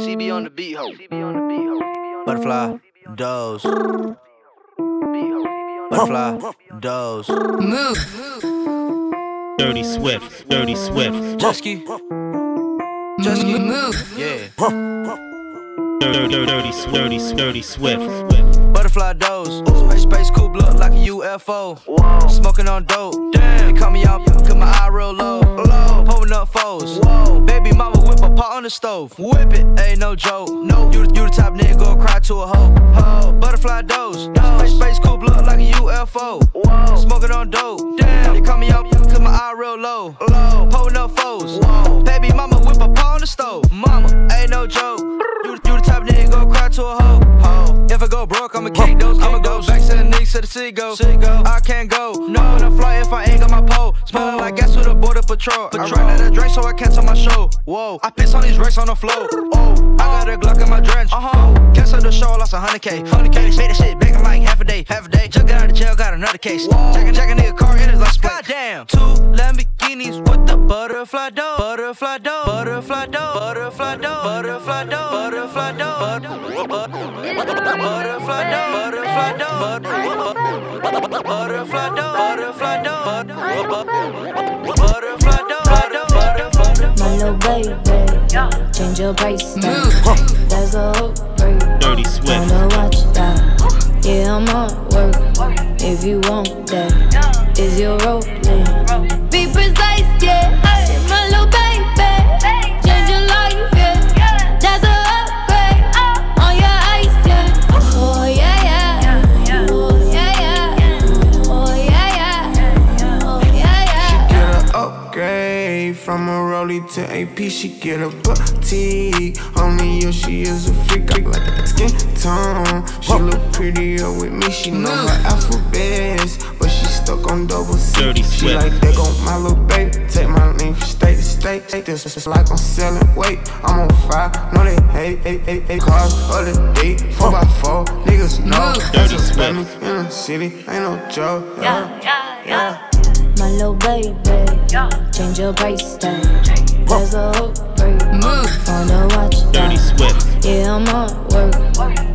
She be on the beat ho. Butterfly, doze. Butterfly, doze. Move. Dirty Swift, Dirty Swift. Jusky, Jusky. Move. Yeah. Dirty, dirty, dirty, dirty, Swift. Butterfly doze. Space, coupe look like a UFO. Smoking on dope. Damn. They call me out, cause my eye real low. Low. Pulling up foes. Whoa. Baby mama whip a pot on the stove. Whip it. Ain't no joke. No. You, you the type nigga go cry to a hoe. Ho. Butterfly doze. Space, space coupe look like a UFO. Whoa. Smoking on dope. Damn. They call me out, cause my eye real low. Low. Pulling up foes. Whoa. Baby mama whip a pot on the stove. Mama. Ain't no joke. You, you the type nigga go cry to a hoe. Ho. If I go broke, I'ma kick those. I'ma go back to the Knicks to the sea go. I can't go. No, I fly if I ain't got my pole. Smelling like gas with a border patrol. I ran out of drink, so I cancel my show. Whoa, I piss on these racks on the floor. Oh, I got a Glock in my drench. Uh huh. Cancel the show, I lost a hundred K. Hundred K. Made that shit back in like half a day. Half a day. Just got out of jail, got another case. Check a, check a nigga car in his license plate. Goddamn. Two Lamborghinis with the butterfly door. Butterfly door. Butterfly door. Butterfly door. Butterfly door. Butterfly door. Butterfly door. Butterfly. Butterfly. Butterfly. Butterfly. Butterfly My little baby, change your bracelet. There's a upgrade. Dirty Swift. Wanna watch that? Yeah, I'm on work. If you want that, is your rolling? Be precise, yeah. To AP. She get a boutique. Only you, she is a freak. I like that skin tone. She look prettier with me. She know her alphabets, but she stuck on double C. Dirty she Swift. like that go my little baby. Take my name from state to state. This is like I'm selling weight. I'm on fire. No they hate, hate, hate, hate. Cars of the day, four by four. Niggas know that's Dirty a Swift. in the city. Ain't no joke. Yeah, yeah, yeah. My little baby, change your bracelet. There's a upgrade. Move. Wanna watch Dirty? Swift. Yeah, I'm on work.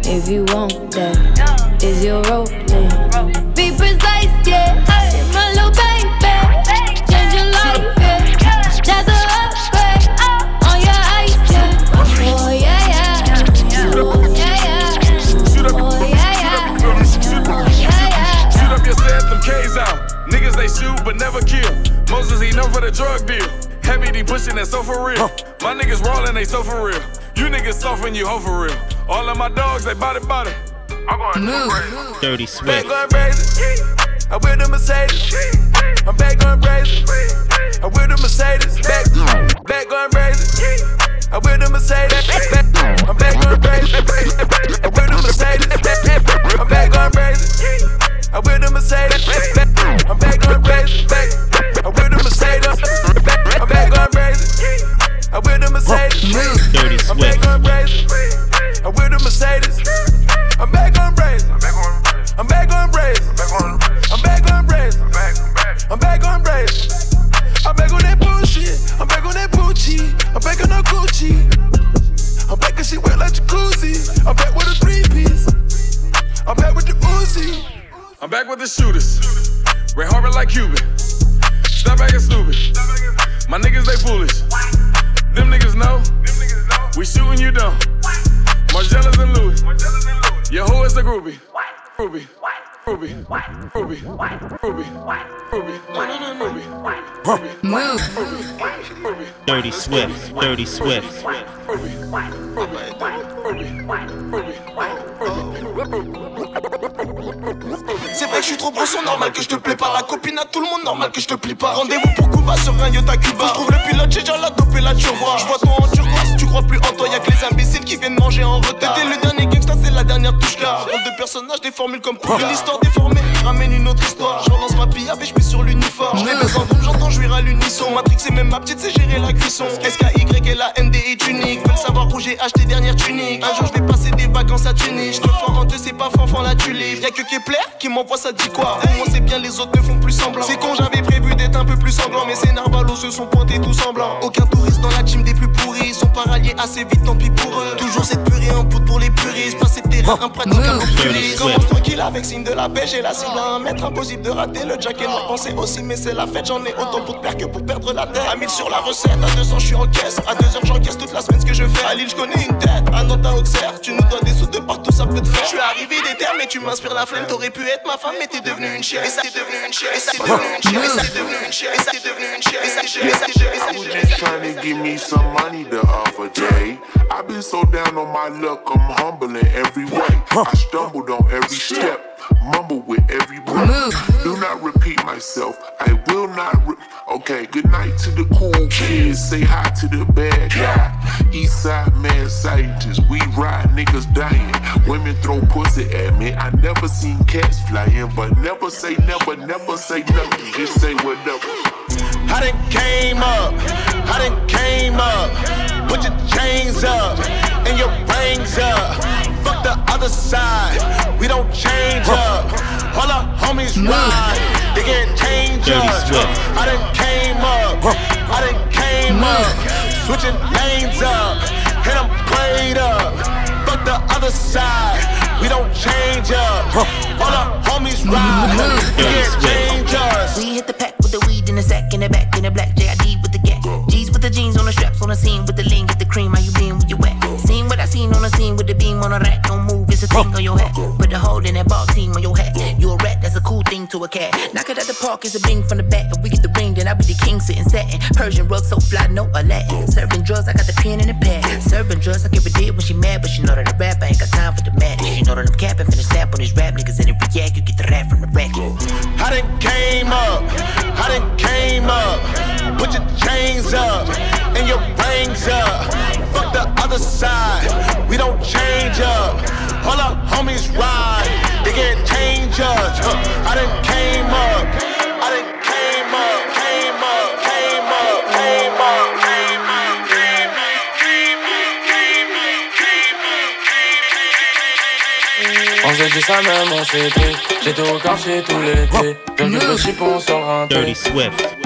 If you want that, is your rolling? Be precise, yeah. My little baby, change your life, yeah. That's a upgrade uh. on your ice. Oh yeah, yeah. Oh yeah, yeah. Oh yeah, yeah. Oh yeah, yeah. Shoot up your set, them K's out. Niggas they shoot but never kill. Moses he known for the drug deal. Heavy D pushing that so for real. My niggas rollin' they so for real. You niggas soft when you hoe for real. All of my dogs they body body. I'm going Move. Dirty Back Swift. going crazy. I with the Mercedes. I'm back going crazy. I wear the Mercedes. Back, back going crazy. I wear the Mercedes. Back, I'm back going crazy. I wear the Mercedes. I'm back going crazy. I with the Mercedes. I'm back going crazy. Back, I with the Mercedes. I'm back going crazy. I with the Mercedes. Dirty I'm back Swift. going. I'm with the Mercedes. I'm back on crazy. I'm back on crazy. I'm back on crazy. I'm back on crazy. I'm back on that bullshit. I'm back on that Gucci. I'm back on that Gucci. I'm back and she wet like jacuzzi. I'm back with a three piece. I'm back with the Uzi. I'm back with the shooters. Ray Harbor like Cuban. My niggas they foolish. Them niggas know. We shooting you down. Margielas and Louis. Yo, who is the groupie? Ruby. Ruby. Ruby. Ruby. Ruby. Ruby. Ruby. Move. Ruby. Dirty Swift. Dirty Swift. Ruby. Ruby. C'est vrai trop bronçon, normal que je te plais pas. La copine à tout le monde, normal que je te plie pas. Rendez-vous pour Cuba sur un Cuba. Je trouve le pilote, j'ai déjà la dope et la turbo. Je vois toi en turquoise, tu crois plus en toi, y'a que les imbéciles qui viennent manger en retard. T'étais le dernier gangsta, c'est la dernière touche car Rôle de personnage, des formules comme pour une histoire déformée. Ramène une autre histoire. Je relance ma pillave et je mets sur l'uniforme. J'ai besoin d'homme, j'entends jouir à l'unisson. Matrix et même ma petite, c'est gérer la cuisson. SKY et la ND est unique. Veulent savoir où j'ai acheté dernière tunique. Un jour je vais passer des vacances à Tunis. Je te en deux, c'est pas fanfan la tulipe. Y'a que Kepler qui m'envoie ça dit quoi? Moi c'est bien, les autres ne font plus semblant. C'est quand j'avais prévu d'être un peu plus semblant. Mais ces narvalos se sont pointés tout semblant. Aucun touriste dans la team des plus pourris. Ils sont assez vite, tant pis pour eux. Toujours cette purée en poudre pour les puristes. Passer terrain, un pratique, un populiste. Commence tranquille avec signe de la pêche et la cible à un mètre. Impossible de rater le jacket noir. Pensez aussi, mais c'est la fête. J'en ai autant pour te perdre que pour perdre la tête. À 1000 sur la recette, à 200 je suis en caisse. À 2 heures j'encaisse toute la semaine ce que je fais. À Lille, je connais une tête. À Nantes, à Auxerre, tu nous dois des sous de partout, ça peut te faire. Je suis arrivé des terres, mais tu m'inspires la flemme. T'aurais pu être ma femme, mais t'es devenu une chienne. Et ça, t'es devenu une chienne. Et ça, t'es devenu une chienne. Et ça, t'es devenu une chienne. Et ça, t'es devenu une chienne. Et ça, t'es devenu une chienne. I was just trying to give me some money the other day. I've been so down on my luck, I'm humble in every way. I stumbled on every step mumble with every breath. Do not repeat myself. I will not. Re- okay, good night to the cool kids. Say hi to the bad guy. Eastside mad scientists. We ride niggas dying. Women throw pussy at me. I never seen cats flying, but never say never, never say nothing. Just say whatever. I done came up. I done came up. Put your chains up and your rings up fuck the other side. We don't change up. All our homies ride. They get change up. I done came up. I done came up. Switching lanes up. Hit them played up. Fuck the other side. We don't change up. All our homies ride. They get change us. We hit the pack with the weed in the sack, in the back, in the black JID with the gat. G's with the jeans on the straps, on the scene with the lean, get the cream. How you been? Where you at? Seen what I seen on the scene with the beam on the rack. Don't move, a thing on your hat. Put a hole in that ball team on your hat. You a rat, that's a cool thing to a cat. Knock it at the park, it's a bing from the back. If we get the ring, then I be the king sitting satin. Persian rug so fly, no Aladdin. Serving drugs, I got the pen in the pad. Serving drugs, I give a did when she mad, but she know that I rap, I ain't got time for the madness. She know that I'm capping, finna snap on these rap niggas, and if react, you get the rap from the rack. I done came up, I done came up. Put your chains up and your rings up. Fuck the other side, we don't change up. All our homies ride, they get change us. I done came up, I done came up, came up, came up, came up, came up. Came up On faisait du ça même, on s'était. J'étais au quartier tout l'été. Bienvenue le chipon sur le rinté. Dirty Swift.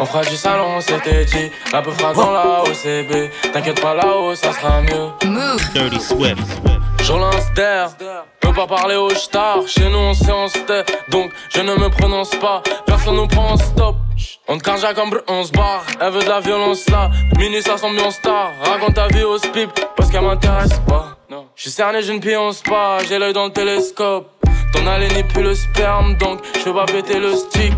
On fera du salon, on s'était dit. La peu fera dans la OCB. T'inquiète pas là-haut, ça sera mieux. Dirty Swift. Je lance d'air, peux pas parler au star. Chez nous on sait on se tait, donc je ne me prononce pas. Personne nous prend en stop. On te carja comme on se barre. Elle veut de la violence là. Minuit ça semble en star. Raconte ta vie au spip parce qu'elle m'intéresse pas. Non. Je suis cerné, je ne pionce pas. J'ai l'œil dans le télescope. Ton allée n'est plus le sperme, donc je peux pas péter le stick.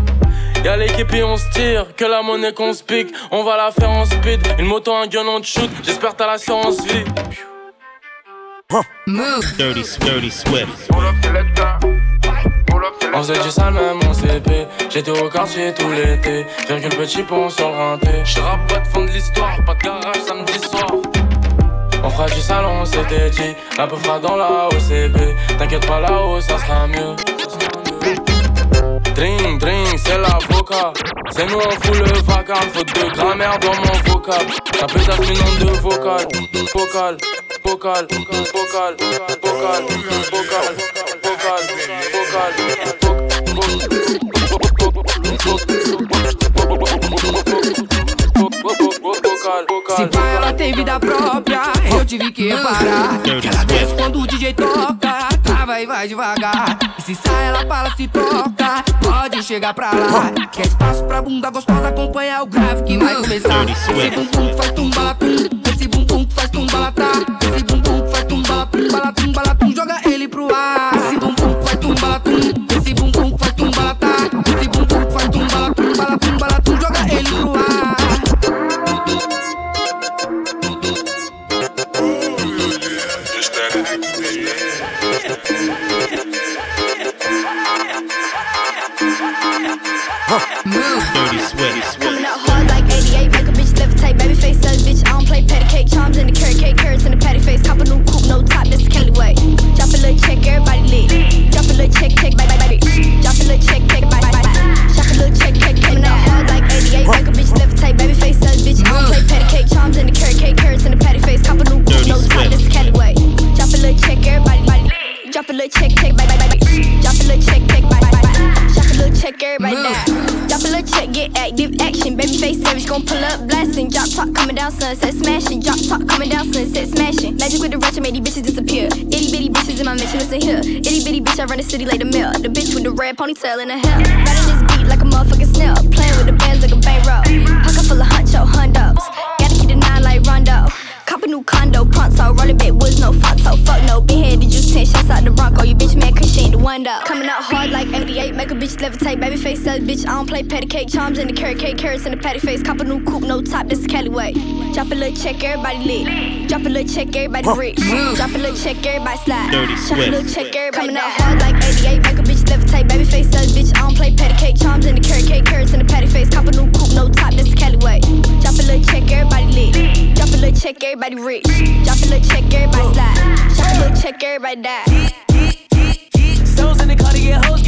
Y'a l'équipe et on se tire, que la monnaie qu'on se pique. On va la faire en speed. Une moto, un gun, on te shoot. J'espère t'as l'assurance vie. Dirty, dirty Swift. On faisait du sale même en CP J'étais au quartier tout l'été Virgule petit pont sur le rinté Je rappe pas de fond de l'histoire Pas de garage samedi soir On fera du salon c'était dit La peu fera dans la OCB T'inquiète pas là-haut ça sera mieux c'est l'avocat C'est nous on fout le vacarme. Faute de grammaire dans mon vocal. Ça peut être le nom de vocal Vocal, vocal, vocal, vocal, vocal, vocal, vocal Se pá, ela tem vida própria, eu tive que parar. Ela desce quando o DJ toca, e vai devagar. E se sai, ela fala, se toca, pode chegar pra lá. Quer espaço pra bunda gostosa, acompanha o grave que vai começar. Esse bumbum faz tumbalatum, esse bumbum faz tumbalatá. Esse bumbum faz tumbalatum, balatum, balatum, joga ele pro ar. With the red in her hair. Riding this beat like a motherfucking snail. Playing with the bands like a bankroll. Pocket full of huncho oh, hundos. Gotta keep the nine like Rondo. Cop a new condo, pronto. Rolling big woods, no photo. Fuck no, been here, did you 10 shots out the Bronco. You bitch man, cause she ain't the one though. Coming out hard like 88, make a bitch levitate. Baby face says, bitch, I don't play patty cake. Charms in the carrot cake, carrots in the patty face. Cop a new coupe, no top, this is Cali way. Drop a little check, everybody lit. Drop a little check, everybody rich. Drop a little check, everybody slide. Dirty Drop a little check, everybody Coming out hard like 88, make a bitch levitate. Bitch, I don't play patty cake. Charms in the carrot cake, carrots in the patty face. Cop a new coupe, no top, this is Cali way. Drop a little check, everybody lit. Drop a little check, everybody rich. Drop a little check, everybody slide. Drop a little check, everybody die. Stones in the car to get hoes,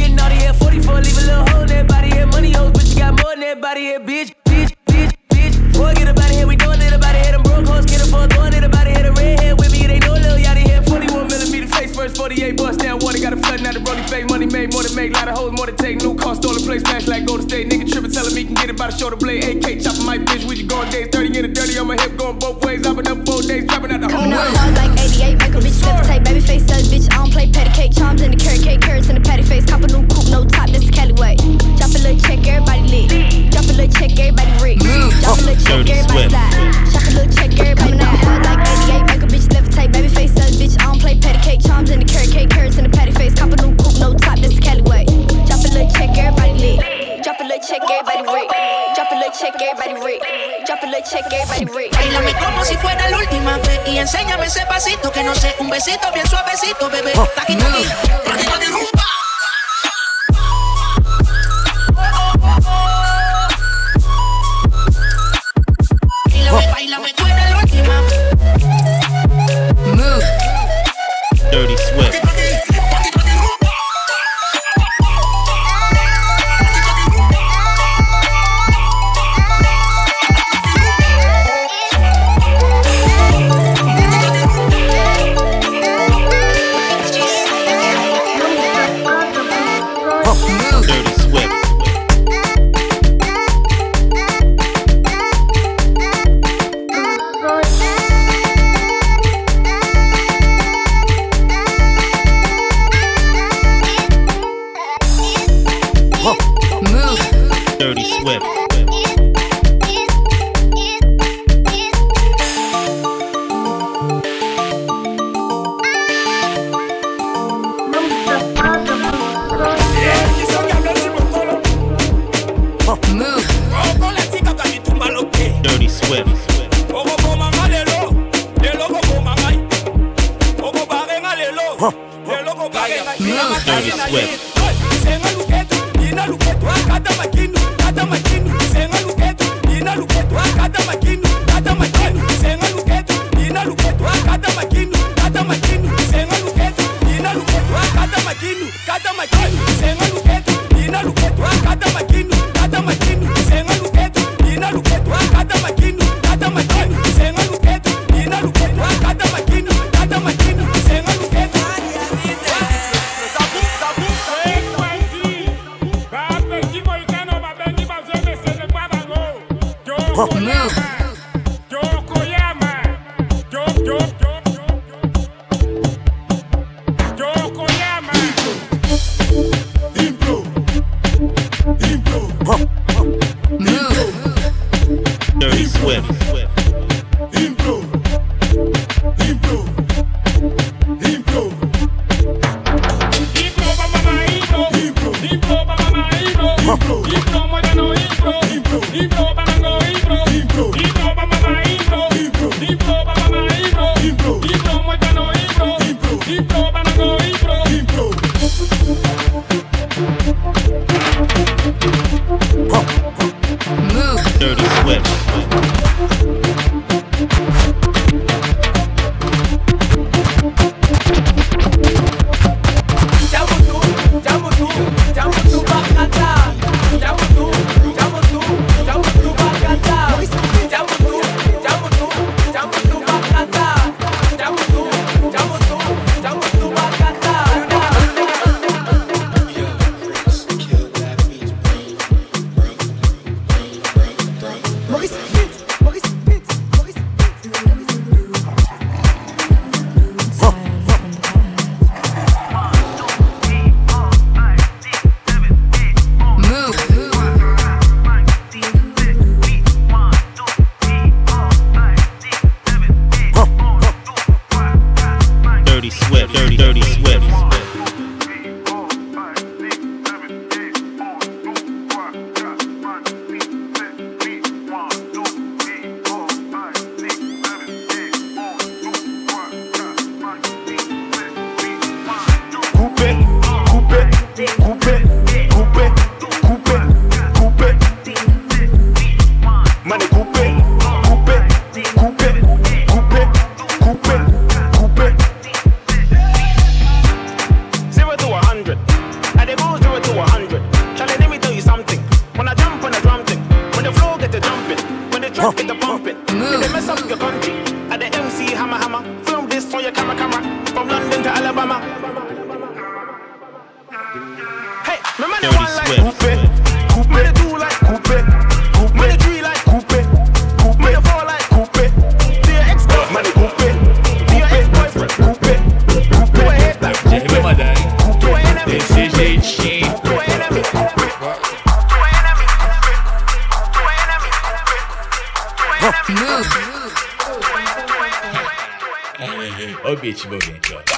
H. Boogie.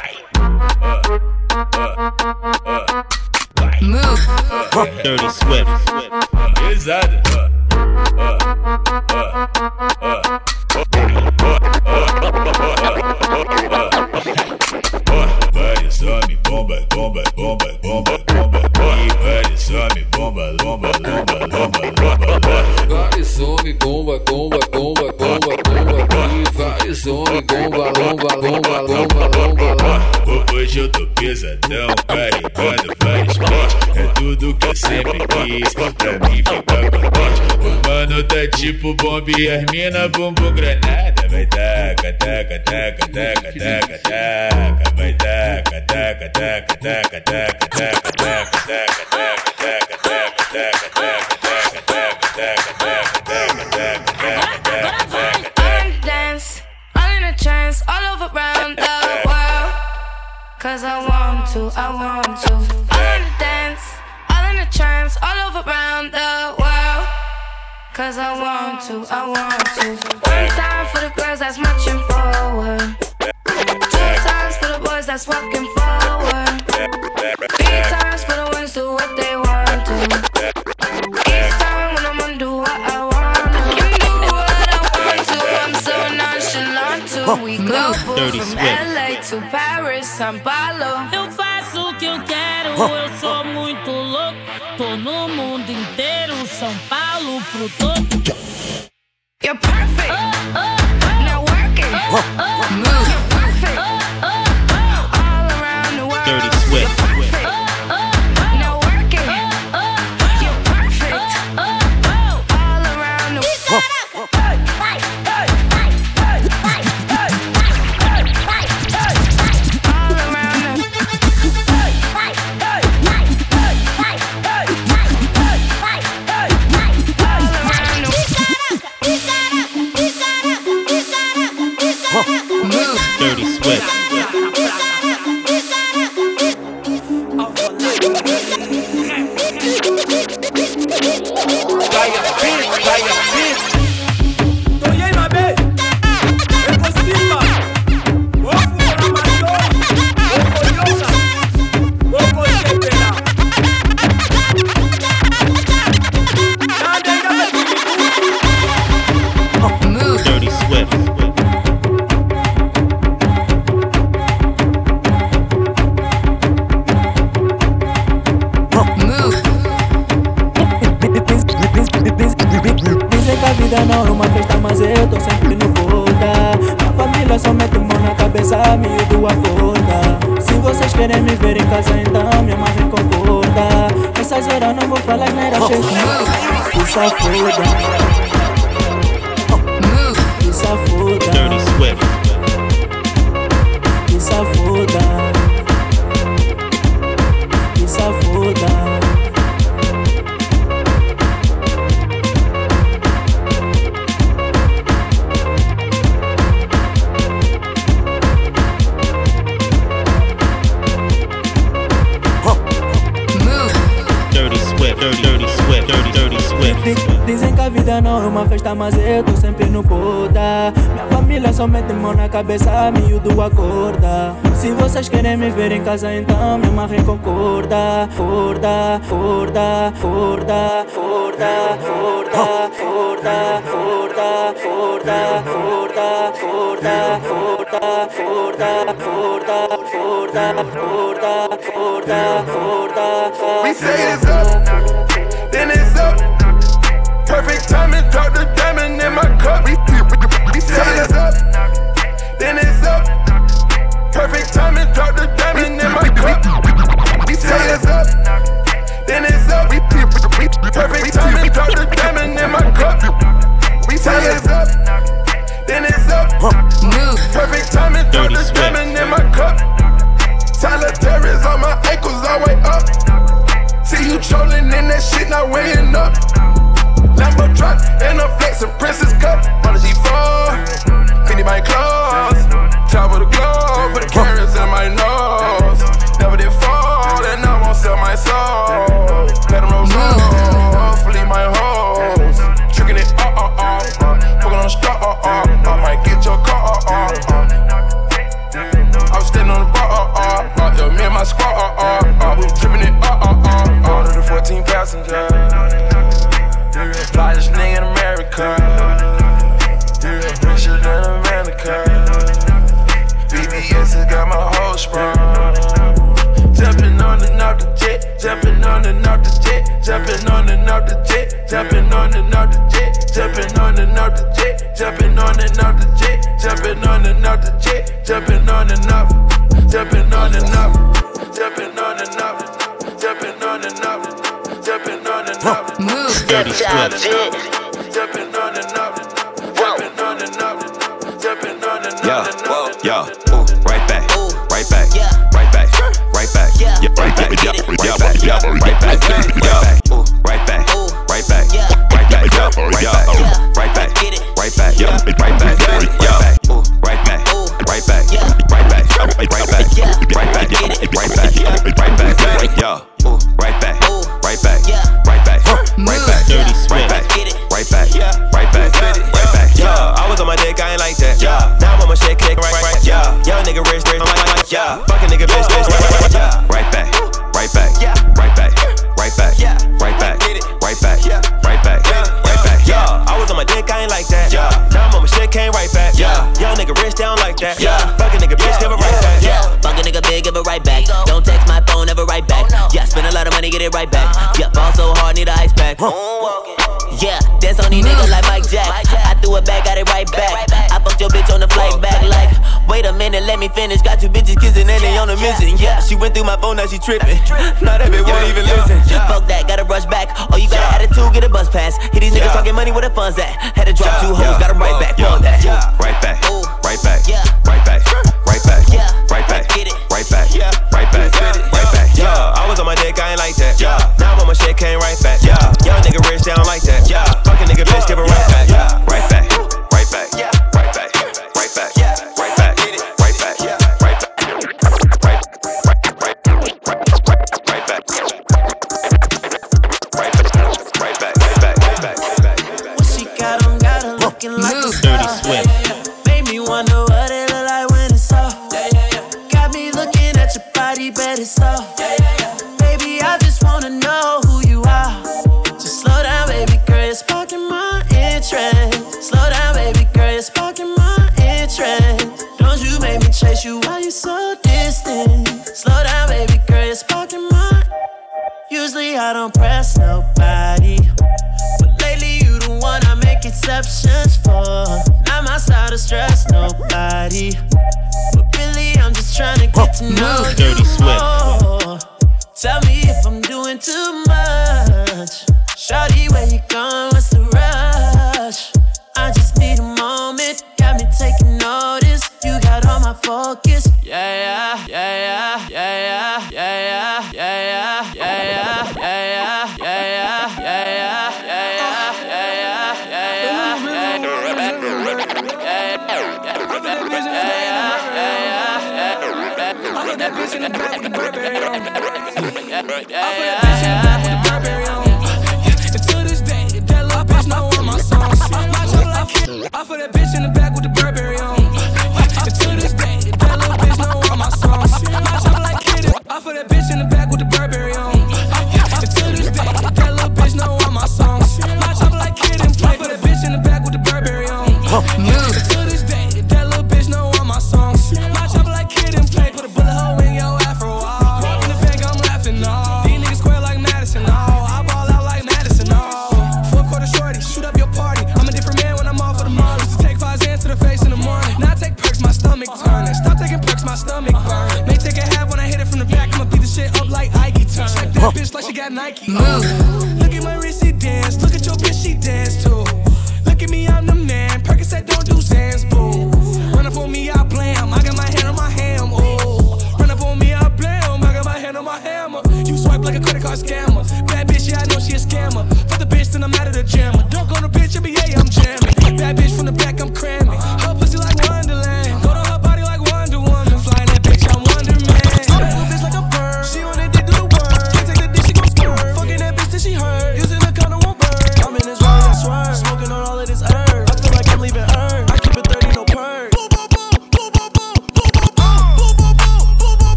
Tipo bomba e as mina bumbum granada. Vai taca, taca, taca, taca, taca, taca. Vai taca, taca, taca, taca, taca, taca, taca, taca, taca, taca, all over round the world. Cause I want to, I want to, I want to. One time for the girls that's marching forward. Two times for the boys that's walking forward. Three times for the ones do what they want to. Each time when I'm gonna do what I want to. Can do what I want to. I'm so nonchalant too. We global Dirty from Swift. LA to Paris, São Paulo. Eu faço o que eu quero, eu sou muito louco. Tô no mundo inteiro, São Paulo pro todo. You're perfect. Now work it. Move. You're perfect. Vida não é uma festa, mas eu tô sempre no boda. Minha família só mete mão na cabeça, miúdo acorda. Se vocês querem me ver em casa, então minha mãe concorda. Corda, corda, corda, corda, corda, corda, corda, corda, corda, corda, corda, corda, corda, corda, corda, corda, corda. We say it's up. Perfect timing, drop the diamond in my cup. We, we, we say it's up, then it's up. Perfect timing, drop the diamond in my cup. We say it's up, then it's up. We, we, we, perfect timing, drop the diamond in my cup. We say it's up, then it's up. Perfect timing, throw the diamond in my cup. Tyler Terry's on my ankles all way up. See you trolling in that shit, not weighing up. Lambo truck and a flex and princess cup on the G4. Feed my clothes, top of the globe, put the carrots in my nose. Never did fall, and I won't sell my soul. Let them roll, roll, hopefully my hoes. Tricking it, uh uh uh, uh. fucking on the straw, uh uh, uh. might get your car, uh uh. uh. I was standing on the bar, uh uh, uh. Yo, me and my squad, uh uh, uh. We tripping it, uh, BBS has got my whole sprung. Jumping on and off the jet, jumping on and off the jet, jumping on and off the jet, jumping on and off the jet, jumping on and off the jet, jumping on and off the jet, jumping on and off the jet, jumping on and off, jumping on and off, jumping on and off, jumping on and off, jumping on and off. Move. Dirty Swift. Jumping on and off, jumping on and off, jumping on and Yeah, off. yeah, ooh, right back, yeah, right back, yeah, right back, yeah, right back, yeah, right back, right back, right back, yeah, right back, right back, right back, yeah, right back, yeah, right back, right back, right back, right back, right back, yeah, right back, right back, yeah, right back, right back, right back, right back, Dirty right back, right back, right back, right back, yeah. I was on my dick, I ain't like that, yeah. Now I'm on my shit cake, right, right, yeah. Young nigga rich, rich, like, like, yeah. Fucking nigga, bitch, bitch, right, right, yeah. Right it right back. Yeah, ball so hard, need a ice pack. Yeah, dance on these niggas like Mike Jack. I threw it back, got it right back. I fucked your bitch on the flight back, like, wait a minute, let me finish. Got two bitches kissing and they on a mission. Yeah, she went through my phone, now she tripping. Now that bitch won't even listen. Fuck that, gotta rush back. Oh, you got an attitude, get a bus pass. Hit these niggas talking money, where the funds at? Had to drop two hoes, got 'em right back. Fuck that. Right back, right back, Yeah, right back,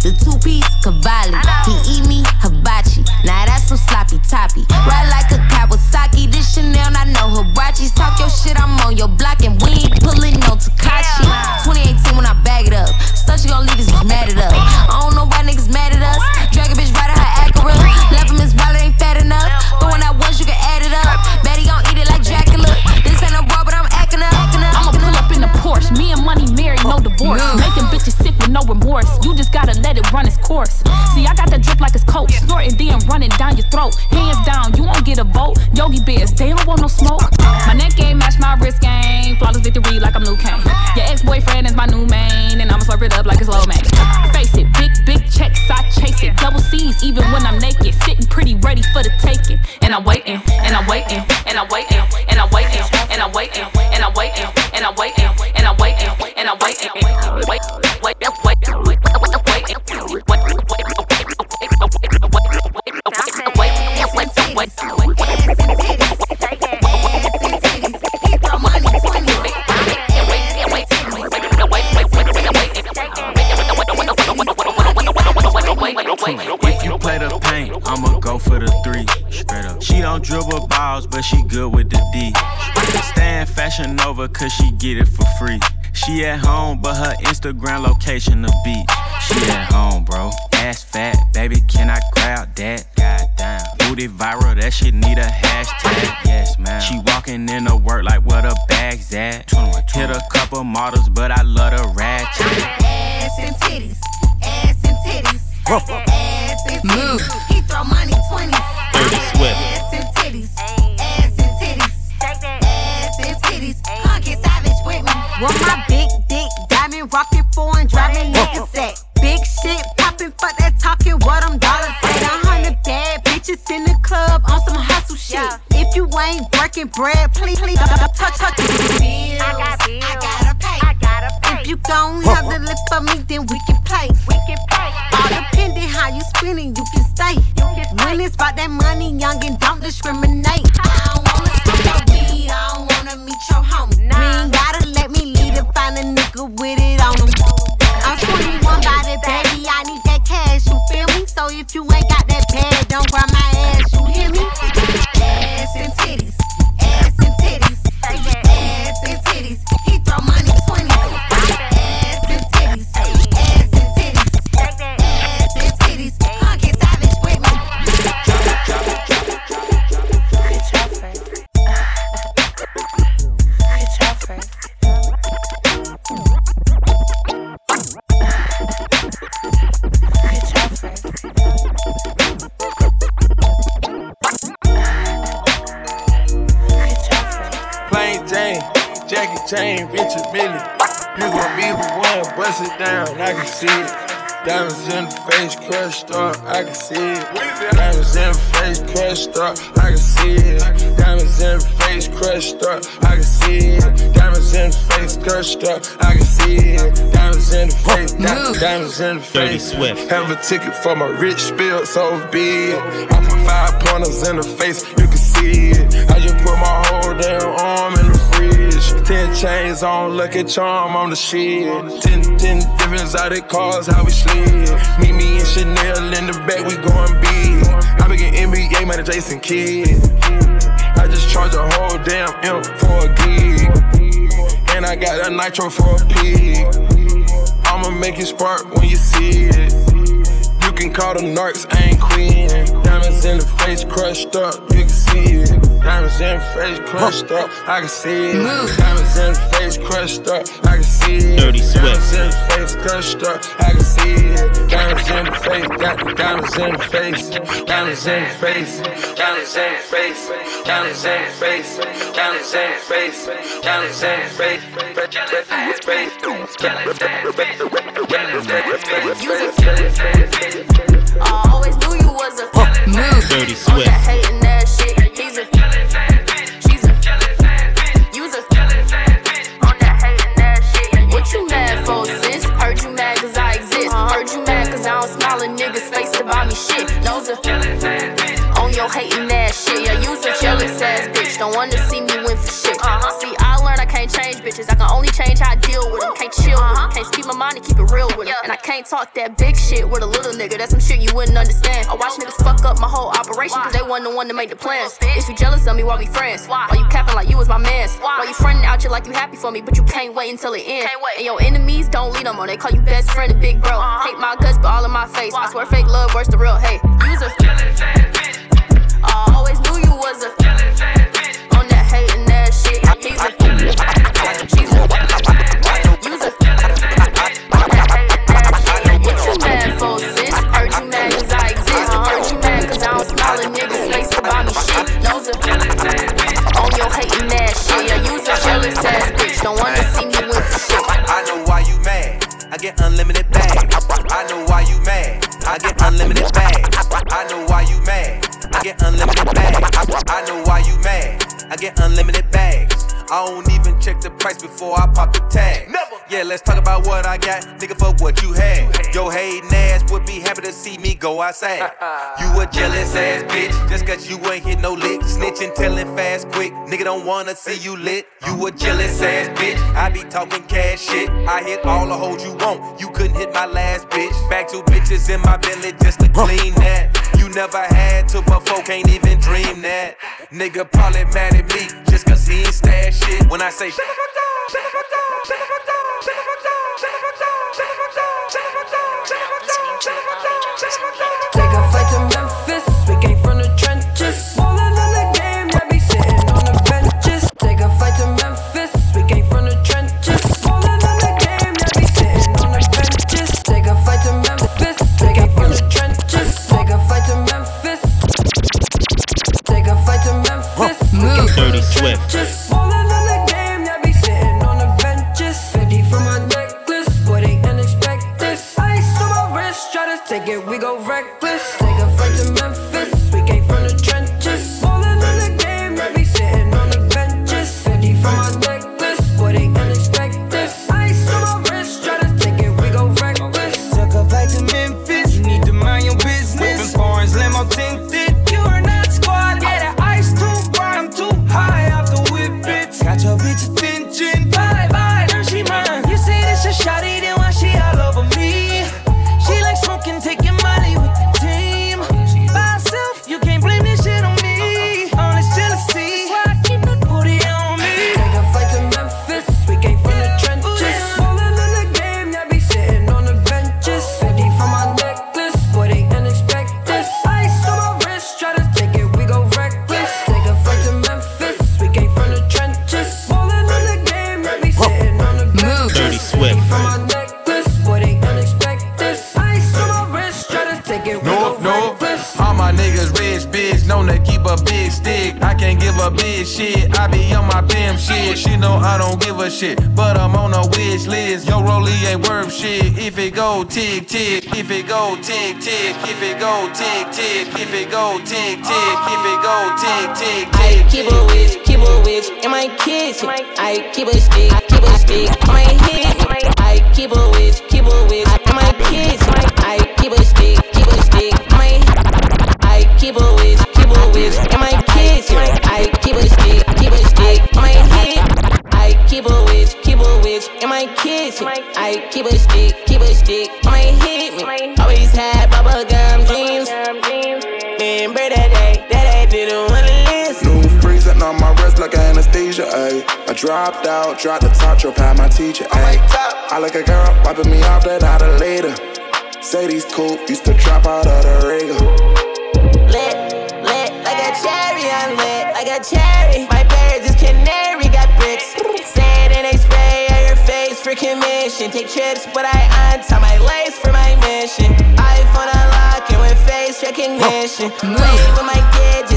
The two-piece, Cavalli. He eat me, hibachi. Now that's some sloppy toppy. Ride like a Kawasaki. This Chanel, I know Huaraches. Talk your shit, I'm on your block. And we ain't pulling no Tekashi. 2018 when I bag it up. Stuff she gon' leave us mad at us. I don't know why niggas mad at us. Drag a bitch right out her Acura. Left him his wallet ain't fat enough. But when I once, you can add it up. Betty gon' eat it like Dracula. This ain't no raw, but I'm acting up. I'ma pull up in a Porsche. Me and money married, no divorce. Mm. Making bitches no remorse. You just gotta let it run its course. See, I got that drip like it's coke. Snorting, then running down your throat. Hands down, you won't get a vote. Yogi Bears, they don't want no smoke. My neck game match my wrist game. Flawless victory like I'm Liu Kang. Your ex boyfriend is my new main, and I'ma slurp it up like it's lo mein. Face it, big, big checks, I chase it. Double C's, even when I'm naked. Sitting pretty ready for the taking. And I'm waiting, and I'm waiting, and I'm waiting, and I'm waiting, and I'm waiting, and I'm waiting, and I'm but she good with the D. Staying fashion over cause she get it for free. She at home, but her Instagram location the beach. She at home, bro. Ass fat, baby, can I crowd that? Goddamn. Booty viral, that shit need a hashtag. Yes, man. She walking in the work like where the bag's at. Hit a couple models, but I love the ratchet. Ass and titties, ass and titties. Ass and titties. Move. He throw money 20. Swift. Have a ticket for my rich spill, so big. I put five pointers in the face, you can see it. I just put my whole damn arm in the fridge. Ten chains on, lucky charm on the shit. Ten, ten different exotic cars, how we slid. Meet me and Chanel in the back, we going big. I getting NBA, man, Jason Kidd. I just charge a whole damn M for a gig. And I got a nitro for a pig. I'ma make it spark when you see it. You can call them narcs, I ain't queen. Diamonds in the face crushed up, you can see it. Diamonds in face crushed up, I can see it. Diamonds in face crushed up, I can see it. Dirty Swift. Diamonds in face crushed up, I can see it. Diamonds in the face, got diamonds in the face, diamonds in face, diamonds in face, diamonds in face, diamonds in face, diamonds in face, I always knew you was a Dirty On Swift. Face to buy me shit. Loser. On your hating ass shit. Yeah, use a jealous ass bitch. Don't wanna see me win for shit. Uh-huh. See, I learned I can't change bitches. I can only change how I deal with them. Can't chill with them. Uh-huh. Can't speak my mind and keep it real with them. And I can't talk that big shit with a little nigga. That's some shit you wouldn't understand. I watch niggas fuck up my whole operation cause they wasn't the one to make the plans. If you jealous of me, why we friends? Why you capping like you was my mans? Why you fronting out you like you happy for me, but you can't wait until it ends? And your enemies don't lead them on. They call you best friend and big bro. Uh-huh. Hate my guts, but all in my face. I swear fake love worse than real hate. User. I always knew you was a jealous ass bitch. on that hating ass shit. He's a got. Nigga, fuck what you had. Yo, hating ass would be happy to see me go outside. You a jealous ass bitch. Just cause you ain't hit no lick. Snitching, telling fast, quick. Nigga don't wanna see you lit. You a jealous ass bitch. I be talking cash shit. I hit all the hoes you want. You couldn't hit my last bitch. Back two bitches in my belly just to clean that. Never had to before, can't even dream that. Nigga probably mad at me just cause he ain't stash shit. When I say Dirty Swift. Tick tick, if it go tick tick, if it go tick tick, if it go tick tick I keep a witch, keep a witch in my kitchen. I keep a stick dropped out, dropped the top, drop out my teacher, oh ayy. I like a girl, wiping me off, that not a later. Say these cool, used to drop out of the Riga. Lit, lit, like a cherry, I'm lit, like a cherry. My birds is canary, got bricks. Sand and they spray on your face for commission. Take trips, but I untie my lace for my mission. iPhone unlocking with face recognition. Play with my gadgets,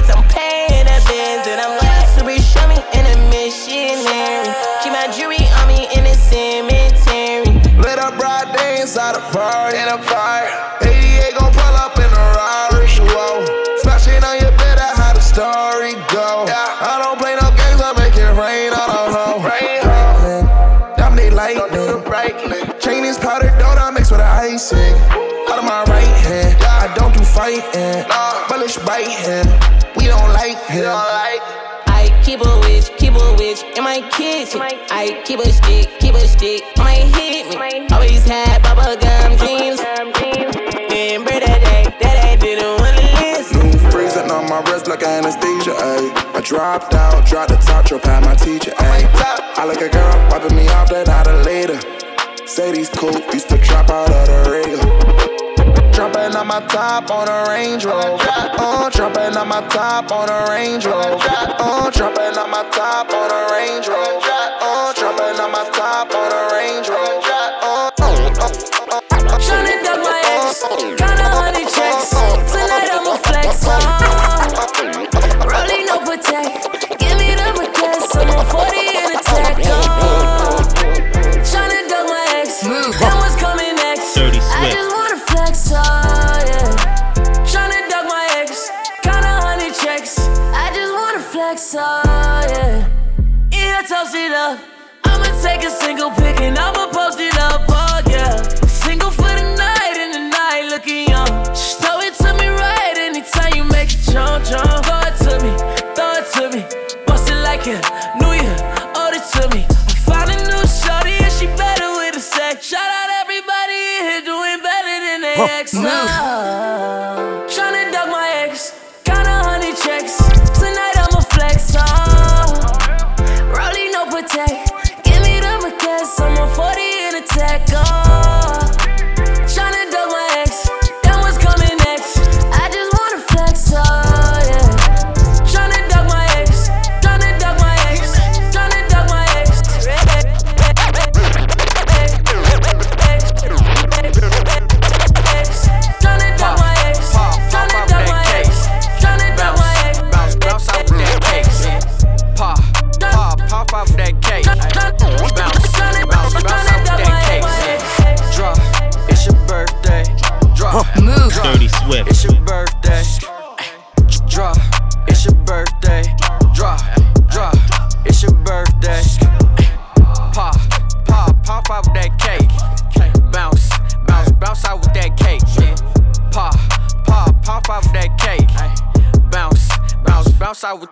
Bullish we don't like him. I keep a witch, keep a witch in my kitchen. I keep a stick, keep a stick, might hit me. Always had bubble gum dreams. Remember that day that I didn't wanna listen. New freezing on my wrist like anesthesia, ayy. I dropped out, dropped the top, drop out my teacher, oh ayy. I like a girl, wiping me off, that not a later. Say these cool, used to drop out of the Riga. Dropping on my top on a Range Rover. Uh, dropping on my top on a Range Rover. Uh, dropping on my top on a Range Rover. Uh, dropping on my top on a Range Rover. Uh, Tryna duck my ex, kinda honey checks. Tonight I'ma flex on. Rolling no protect, Toast it up. I'ma take a single pic and I'ma post it up, oh yeah. Single for the night and the night looking young. Just throw it to me right anytime you make it jump, jump. Throw it to me, throw it to me. Bust it like a new year, owed it to me. I found a new shorty and she better with the sex. Shout out everybody in here doing better than the ex. No.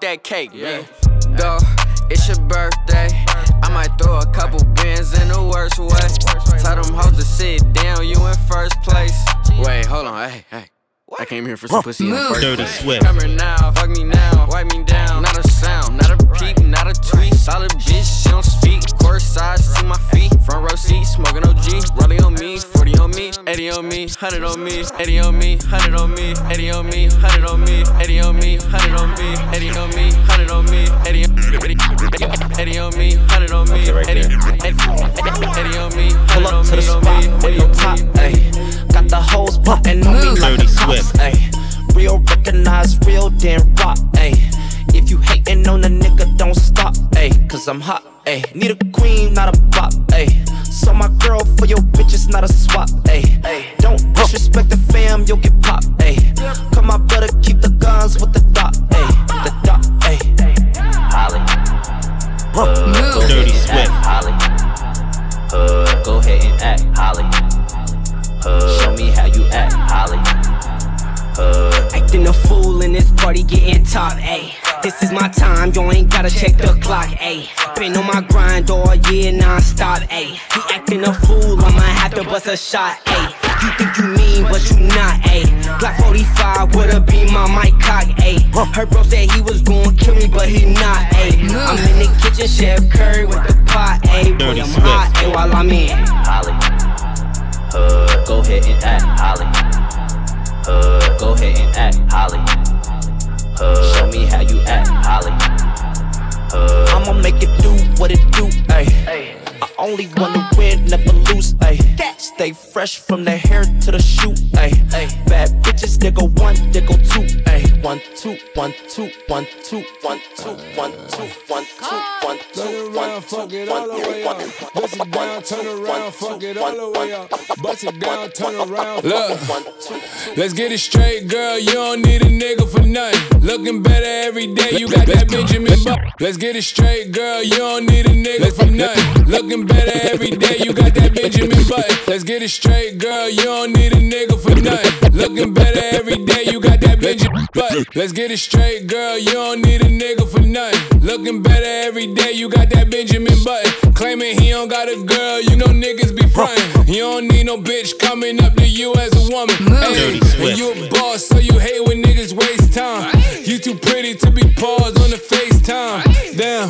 That cake. Yeah. Go, it's your birthday. I might throw a couple bins in the worst way. Tell them hoes to sit down, you in first place. Wait, hold on, hey, hey. I came here for some pussy in the first Dirty place. Swift. Come here now, fuck me now, wipe me down. Not a sound, not a peep, not a tweet. Solid bitch, she don't speak. Course side, see my feet. Front row seat, smoking OG. Me, 80 on me, 100 on me, 80 on me, 100 on me, 80 on me, 100 on me, 80 on me, 100 on me, 80 on me, 100 on me, 80 80 on me, 100 on me, 80 80 on me, 100 Pull up on to the me, spot on me, on 80 your on top, me. ayy. Got the hoes plotting on me like Dirty the cops, Swift. ayy. Real recognize real, then rock, ayy. If you hating on a nigga, don't stop, ayy. Cause I'm hot, ayy. Need a queen, not a bop, ayy. So my girl for your bitch is not a swap, ayy. Don't disrespect the fam, you'll get popped, ayy. Come on, better keep the guns with the dot, ayy. The dot, ayy. Holly. Move. Dirty Swift. Holly. Hood. Go ahead and act, Holly. Hood. Show me how you act, Holly. Hood. Acting a fool in this party, getting top, ayy. This is my time, you ain't gotta check the clock, ayy. Been on my grind all year non-stop, ayy. He acting a fool, I'ma have to bust a shot, ayy. You think you mean, but you not, ayy. Black 45 would've been my mic cock, ayy. Her bro said he was gonna kill me, but he not, ayy. I'm in the kitchen, Chef Curry with the pot, ayy. Boy, I'm hot, ayy, while I'm in. Holly. Hood. Go ahead and act. Holly. Hood. Go ahead and act. Holly. Hood. Show me how you act. Holly. Hood. I'ma make it do what it do, ayy. I only wanna win, never lose, ayy. Stay fresh from the hair to the shoe, ayy. Bad bitches, they go one, they go two, ayy. One, two, one, two, one, two, one, two, one, two, one, two, one, two, one, two, fuck it all the way up. Bust it down, turn around, fuck it all the way up. Bust it down, turn around. Look, let's get it straight, girl. You don't need a nigga for nothing. Looking better every day, you got that Benjamin Button. Let's get it straight, girl. You don't need a nigga for nothing. Looking better every day, you got that Benjamin Button. Let's get it straight, girl. You don't need a nigga for nothing. Looking better every day, you got that Benjamin Button. Let's get it straight, girl. You don't need a nigga for nothing. Looking better every day, you got that Benjamin Button. Claiming he don't got a girl, you know niggas be frontin'. You don't need no bitch coming up to you as a woman. Hey, and you a boss, so you hate when niggas waste time. You too pretty to be paused on the FaceTime. Damn,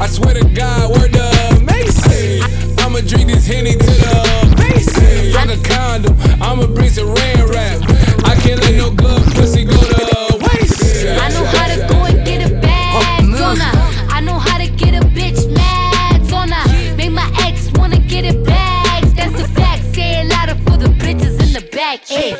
I swear to God, word the Macy. I'ma drink this Henny to the base. Fuck a condom, I'ma bring some rain rap. I can't let no good pussy go to waste. I know how to go and get a bag on her. I know how to get a bitch mad on her. Make my ex wanna get it back. That's a fact. Say it louder for the bitches in the back. Hey,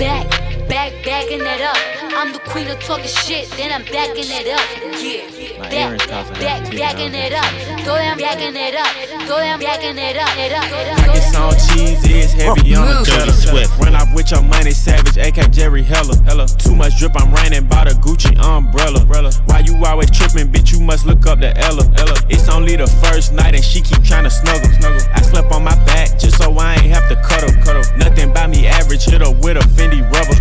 back, back, backing it up. I'm the queen of talking shit, then I'm backing it up. Yeah, back, back, backing it up. Go down, backing it up. Go down, backing it up. It up, it up. Pockets on cheese is heavy on the Dirty cheddar. Swift. Run off with your money, savage, AK Jerry Heller. Hella. Too much drip, I'm raining by the Gucci umbrella. Why you always tripping, bitch? You must look up to Ella. Ella. It's only the first night and she keep trying to snuggle. snuggle. I slept on my back just so I ain't have to cuddle. cuddle. Nothing by me average, hit her with a Fendi rubber.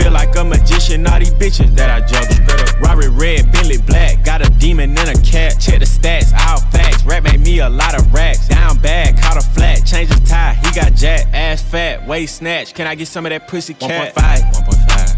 Feel like a magician, all these bitches that I juggle. Robert Red, Billy Black, got a demon and a cat. Check the stats, facts. Rap made me a lot of racks. Down bad, caught a flat, change his tie. He got jack, ass fat, waist snatch. Can I get some of that pussy cat? 1.5,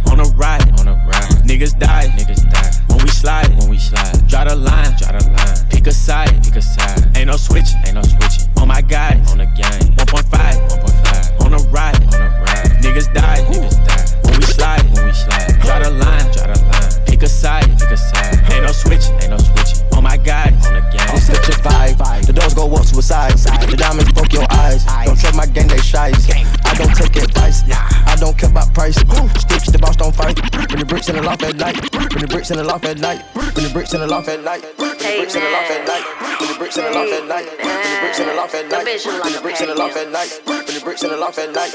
1.5. On a ride, on a ride. Niggas die, niggas die. When we slide, when we slide. Draw the line, draw the line. Pick a side, pick a side. Ain't no switching, ain't no switching. On my guys, on the gang. 1.5, 1.5. On a ride, on a ride. Niggas die, niggas die. When we slide, when we slide. Draw the line, draw the line. Pick a side, pick a side. Ain't no switching, ain't no switching. On my guys, on the gang. I'm such a vibe. The doors go up to a side. The diamonds broke your eyes. Don't trust my gang, they shies. I don't take advice. I don't care about price. Sticks, the boss don't fight. Bring the bricks in the loft at night. Bring the bricks in the loft at night. Bring the bricks in the loft at night. Bring the bricks in the loft at night. Bring the bricks in the loft at night. Bring the bricks in the loft at night. Bring the bricks in the loft at night. Bring the bricks in the loft at night.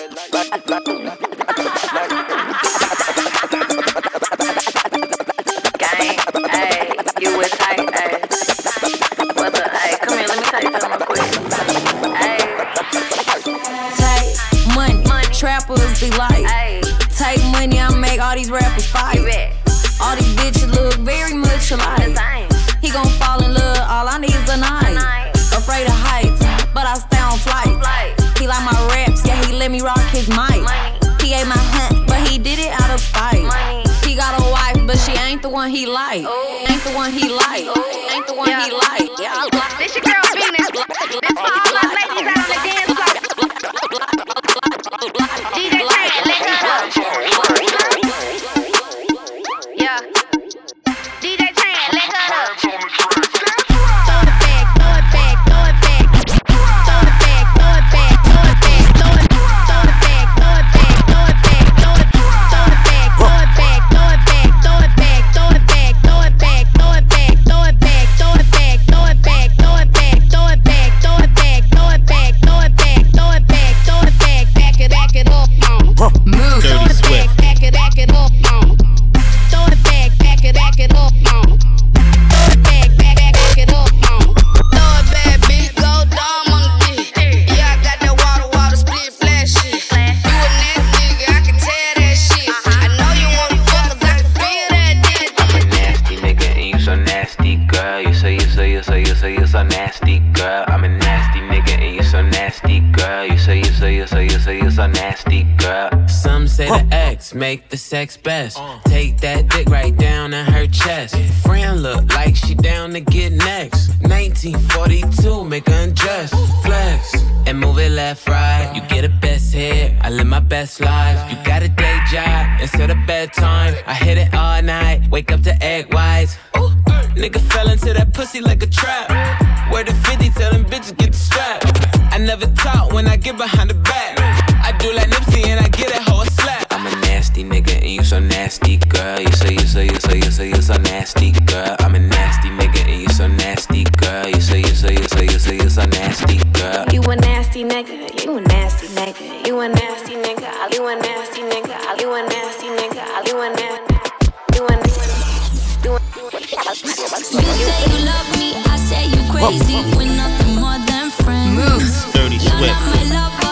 Trappers delight. Take money, I make all these rappers fight. All these bitches look very much alike. He gon' fall in love, all I need is a night. Afraid of heights, but I stay on flight. He like my raps, yeah, he let me rock his mic. He ate my hunt, but he did it out of spite. He got a wife, but she ain't the one he like. Oh. Ain't the one he like. Oh. Ain't the one he like. Yeah, I like. This your girl Venus. This all my you a nasty nigga, you a nasty nigga, you a nasty you a you a You say you love me, I say you crazy. We're nothing more than friends. Dirty You're Swift.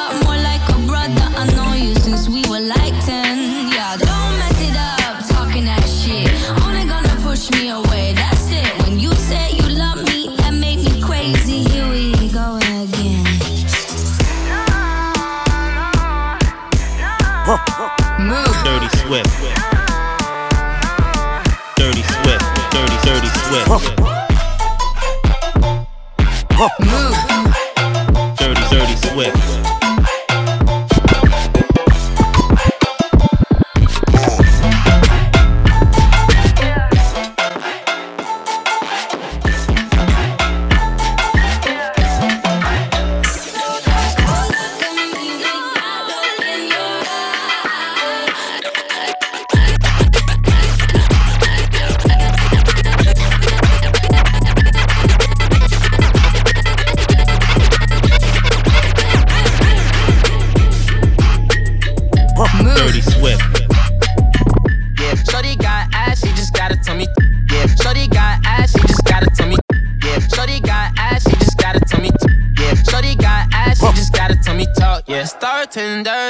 Move.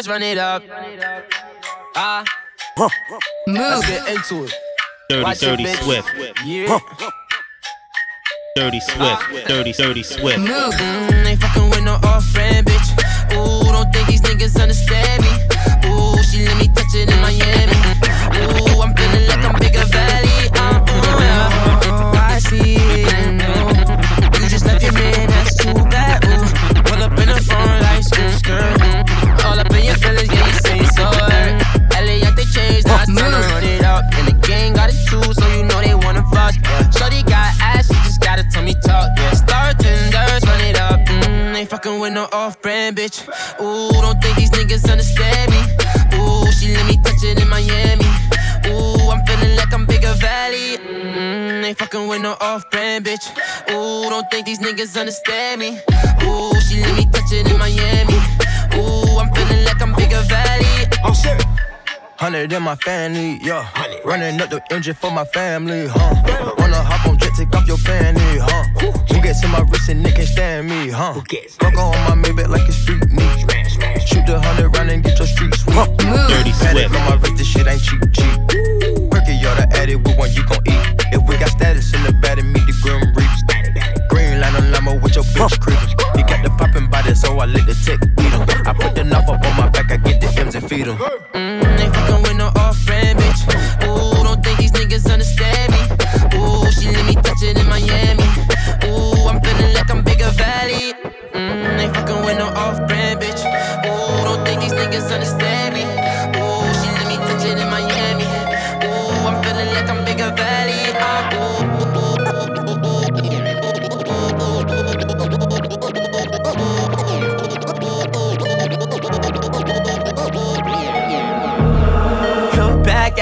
Tenders, run it up. Ah, let's get into it. Dirty, Watch it, dirty bitch. Swift. Yeah. Dirty Swift. Dirty, dirty Swift. Mm, ain't fucking with no off friend, bitch. Ooh, don't think these niggas understand me. Ooh, she let me touch it in Miami. Ooh, I'm feeling like I'm bigger bitch. Ooh, don't think these niggas understand me. Ooh, she let me touch it in Miami. Ooh, I'm feeling like I'm bigger valley. Mm, ain't fucking with no off-brand bitch. Ooh, don't think these niggas understand me. Ooh, she let me touch it in Miami. Ooh, I'm feeling like I'm bigger valley. I'm sick. Hundred in my family, yeah. Running up the engine for my family, huh? Wanna hop on jet, take off your fanny, huh? Who gets in my wrist and they can't stand me, huh? Coco on my Maybach like it's street meat. Smash, smash. Shoot the hundred round and get your street sweet. Dirty Patek Swift. on my wrist, this shit ain't cheap, cheap. Perky, y'all the addict, with one you gon' eat. If we got status in the bed and meet the grim reaps. Green line on limo with your bitch creep. He got the poppin' body, so I let the tech beat him. I put the knife up on my back, I get the M's and feed him. Mm, ain't fucking with no off-brand bitch. Ooh, don't think these niggas understand me. Ooh, she it in Miami. Ooh, I'm feeling like I'm bigger valley. Mm, ain't fucking with no off-brand bitch. Ooh, don't think these niggas understand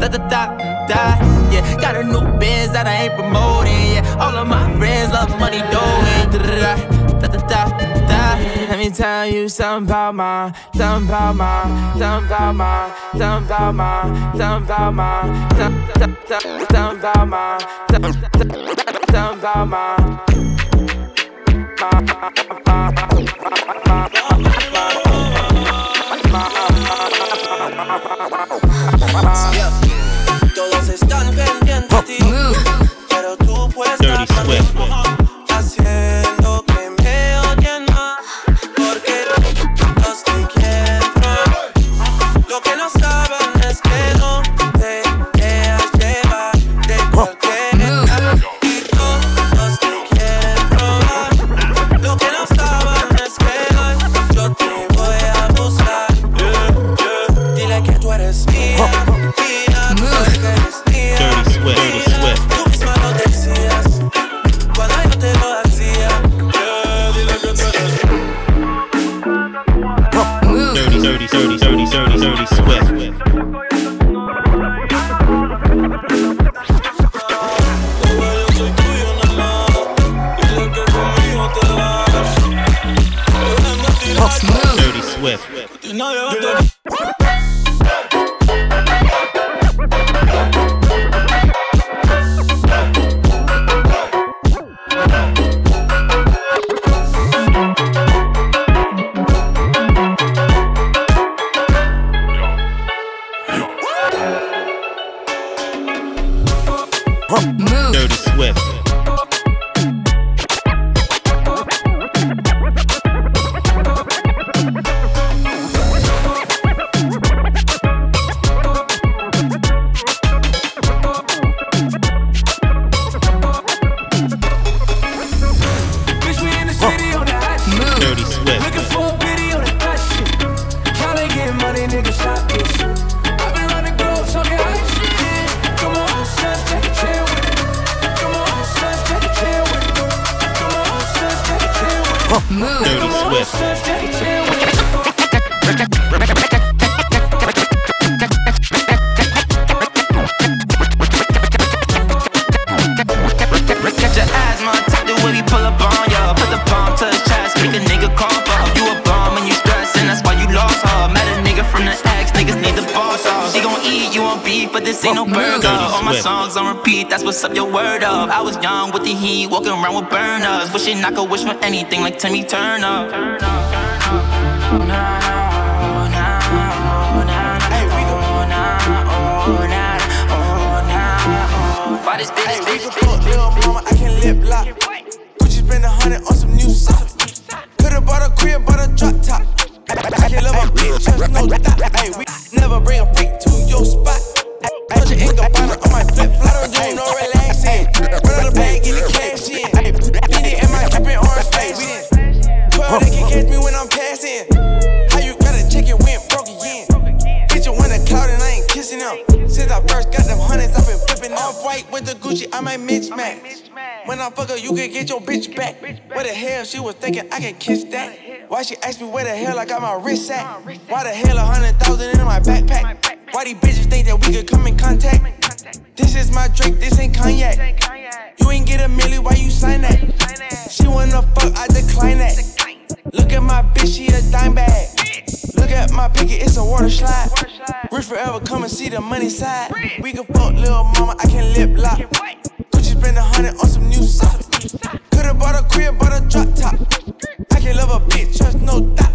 da da da da yeah got a new biz that I ain't promoting yeah all of my friends love money doing da da da da da let me tell you something about my, something about my, something about my, something about my, something about my, something about my, something about my. Todos Wishing I could wish for anything like Timmy Turner. You can get your bitch back. Where the hell she was thinking I can kiss that? Why she asked me where the hell I got my wrist at? Why the hell a hundred thousand in my backpack? Why these bitches think that we could come in contact? This is my drink, this ain't cognac. You ain't get a milli, why you sign that? She wanna fuck, I decline that. Look at my bitch, she a dime bag. Look at my picket, it's a water slide. Rich forever, come and see the money side. We can fuck little mama, I can lip lock. Spend a hundred on some new socks. Could've bought a crib, bought a drop top. I can love a bitch, trust no doubt.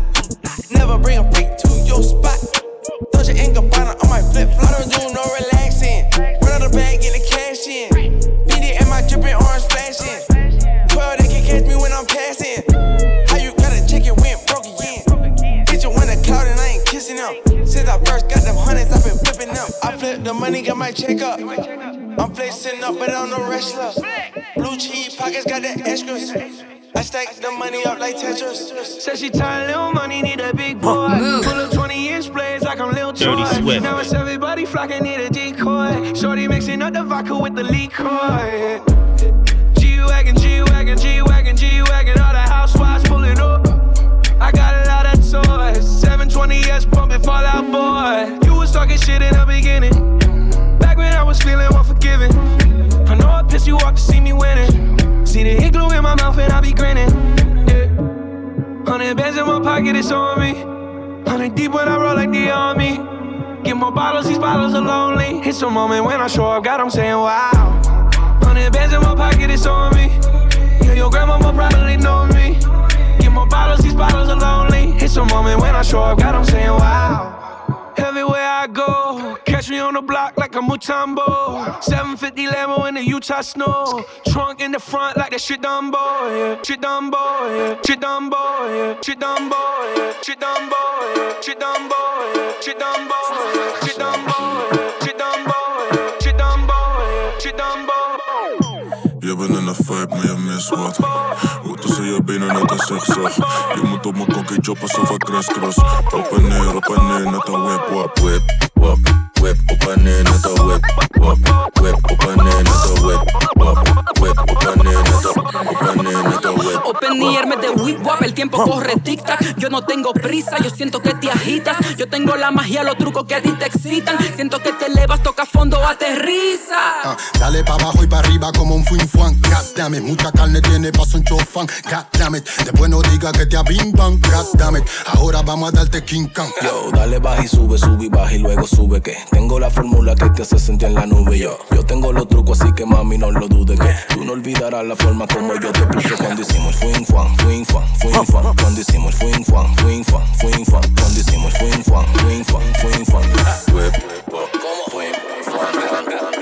Never bring a freak to your spot. Your ink up on my flip flop. I don't do no relaxing. Run out the bag, get the cash in. BD and my dripping orange flashing. 12, they can catch me when I'm passing. How you gotta check it when broke again? Bitch, you want a cloud and I ain't kissing them. Since I first got them hundreds, I've been flipping them. I flip the money, got my check up. I'm flexing up, but I'm no wrestler. Blue cheese pockets got the extras. I stack the money up like Tetris. Said she tired, little money, need a big boy. Pull up 20 inch blades like I'm Lil Dirty Troy. Swift. Now it's everybody flocking, need a decoy. Shorty mixing up the vodka with the liquor. G Wagon, G Wagon, G Wagon, G Wagon, all the housewives pulling up. I got a lot of toys. 720S pumping Fall Out Boy. You was talking shit in the beginning. Back when I was feeling unforgiving. I know I pissed you off to see me winning. See the igloo in my mouth and I be grinning. Yeah. Hundred bands in my pocket, it's on me. Hundred deep when I roll like the army. Get more bottles, these bottles are lonely. It's a moment when I show up, God, I'm saying wow. Hundred bands in my pocket, it's on me. Yeah, your grandma probably know me. Get more bottles, these bottles are lonely. It's a moment when I show up, God, I'm saying wow. Everywhere I go, catch me on the block like a Mutombo. 750 Lambo in the Utah snow. Trunk in the front like that shit Dumbo, yeah. Shit Dumbo, yeah. Shit Dumbo, yeah. Shit Dumbo, yeah. Shit Dumbo, yeah. Shit Dumbo, yeah. Shit Dumbo, yeah. Shit Dumbo, yeah. Shit Dumbo, yeah. Shit Dumbo, yeah. Shit Dumbo. Je bent in een vibe, maar je tussen je benen, net als zigzag. Je moet op mijn kokkie chop alsof ik crisscross. Op en neer, op en neer, net een whip, whip, wap. Whip whip. Whip whip. Whip whip. Open ear me de whip wap, el tiempo corre tic tac. Yo no tengo prisa, yo siento que te agitas. Yo tengo la magia, los trucos que a ti te excitan. Siento que te elevas, toca fondo, aterriza. Ah, dale pa' abajo y pa' arriba como un fuin fuan. God damn it, mucha carne tiene paso un chofán. God damn it, después no diga que te abimban. God damn it, ahora vamos a darte King Kong. Yo, dale baja y sube, sube y baja y luego sube que tengo la fórmula que te hace sentir en la nube yo. Yo tengo los trucos, así que mami, no lo dudes que tú no olvidarás la forma como yo te puse cuando hicimos fui fan, fui fan, fui fan. Cuando hicimos fui fan, fui fan, fui fan. Cuando hicimos fui fan, fui fan, fan. Fue, fue,